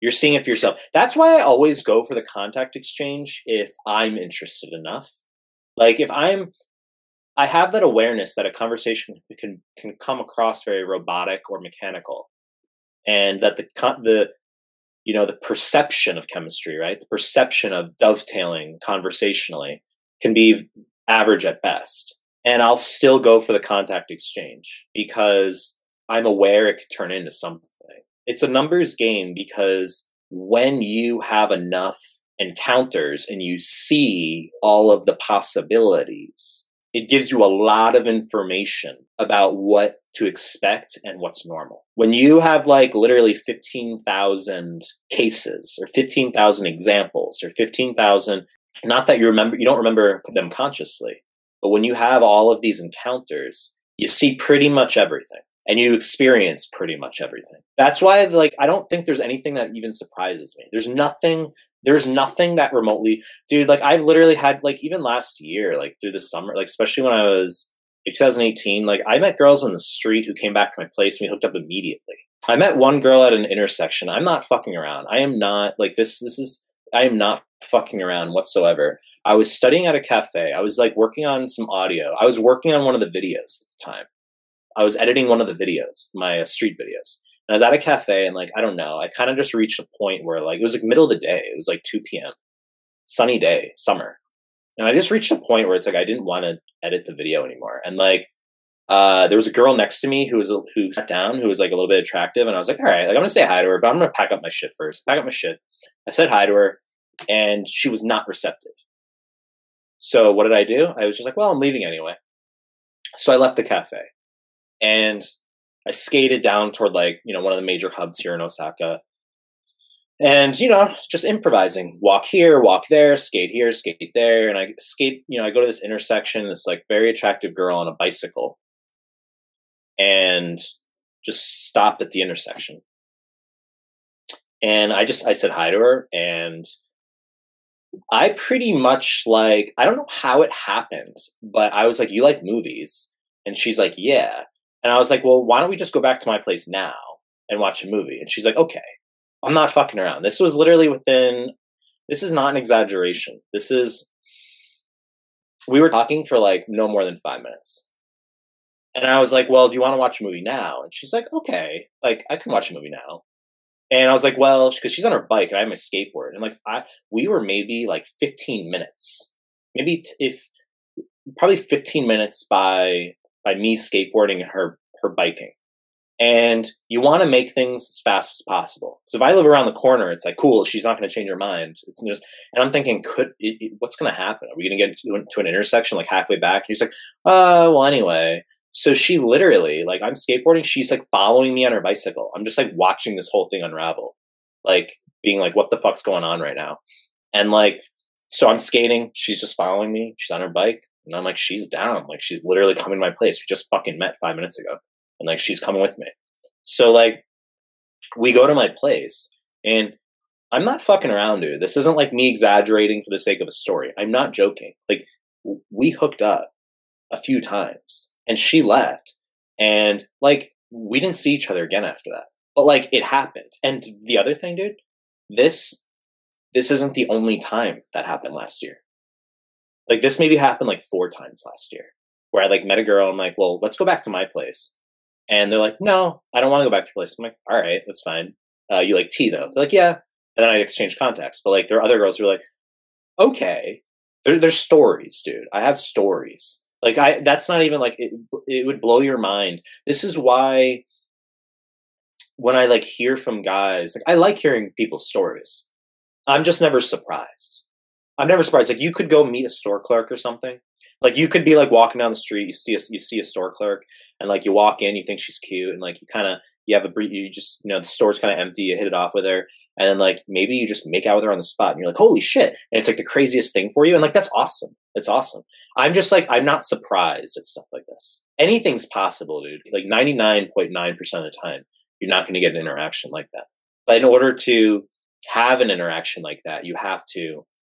You're seeing it for yourself. That's why I always go for the contact exchange if I'm interested enough. Like if I'm I have that awareness that a conversation can can come across very robotic or mechanical, and that the the you know the perception of chemistry, right? The perception of dovetailing conversationally can be average at best, and I'll still go for the contact exchange because I'm aware it could turn into something. It's a numbers game because when you have enough encounters and you see all of the possibilities it gives you a lot of information about what to expect and what's normal. When you have like literally 15,000 cases or 15,000 examples or 15,000, not that you remember, you don't remember them consciously, but when you have all of these encounters, you see pretty much everything and you experience pretty much everything. That's why, like, I don't think there's anything that even surprises me. There's nothing there's nothing that remotely dude like i literally had like even last year like through the summer like especially when i was like 2018 like i met girls on the street who came back to my place and we hooked up immediately. I met one girl at an intersection. I'm not fucking around. I am not like this this is i am not fucking around whatsoever. I was studying at a cafe. I was like working on some audio. I was working on one of the videos at the time i was editing one of the videos my uh, street videos and I was at a cafe and like, I don't know, I kind of just reached a point where like, it was like middle of the day. It was like 2 p.m. Sunny day, summer. And I just reached a point where it's like, I didn't want to edit the video anymore. And like, uh, there was a girl next to me who was, who sat down, who was like a little bit attractive. And I was like, all right, like I'm going to say hi to her, but I'm going to pack up my shit first. Pack up my shit. I said hi to her and she was not receptive. So what did I do? I was just like, well, I'm leaving anyway. So I left the cafe and I skated down toward like, you know, one of the major hubs here in Osaka. And, you know, just improvising. Walk here, walk there, skate here, skate there. And I skate, you know, I go to this intersection, this like very attractive girl on a bicycle. And just stopped at the intersection. And I just I said hi to her and I pretty much like I don't know how it happened, but I was like, You like movies? And she's like, Yeah. And I was like, well, why don't we just go back to my place now and watch a movie? And she's like, okay. I'm not fucking around. This was literally within, this is not an exaggeration. This is, we were talking for like no more than five minutes. And I was like, well, do you want to watch a movie now? And she's like, okay, like I can watch a movie now. And I was like, well, because she's on her bike and I have my skateboard. And like, I, we were maybe like 15 minutes, maybe t- if probably 15 minutes by by me skateboarding and her her biking. And you want to make things as fast as possible. So if I live around the corner, it's like cool. She's not going to change her mind. It's just, and I'm thinking, could it, it, what's going to happen? Are we going to get to an intersection like halfway back? And he's like, uh, well, anyway. So she literally, like, I'm skateboarding. She's like following me on her bicycle. I'm just like watching this whole thing unravel, like being like, what the fuck's going on right now? And like, so I'm skating. She's just following me. She's on her bike. And I'm like, she's down. Like, she's literally coming to my place. We just fucking met five minutes ago. And like, she's coming with me. So, like, we go to my place and I'm not fucking around, dude. This isn't like me exaggerating for the sake of a story. I'm not joking. Like, we hooked up a few times and she left. And like, we didn't see each other again after that. But like, it happened. And the other thing, dude, this this isn't the only time that happened last year like this maybe happened like four times last year where I like met a girl. I'm like, well, let's go back to my place. And they're like, no, I don't want to go back to your place. I'm like, all right, that's fine. Uh, you like tea though? They're like, yeah. And then I exchange contacts. But like, there are other girls who are like, okay, there, there's stories, dude. I have stories. Like, I that's not even like it. It would blow your mind. This is why when I like hear from guys, like I like hearing people's stories. I'm just never surprised. I'm never surprised. Like you could go meet a store clerk or something. Like you could be like walking down the street, you see a, you see a store clerk, and like you walk in, you think she's cute, and like you kind of you have a brief, you just you know the store's kind of empty, you hit it off with her, and then like maybe you just make out with her on the spot, and you're like, holy shit, and it's like the craziest thing for you, and like that's awesome. It's awesome. I'm just like I'm not surprised at stuff like this. Anything's possible, dude. Like 99.9% of the time, you're not going to get an interaction like that. But in order to have an interaction like that, you have to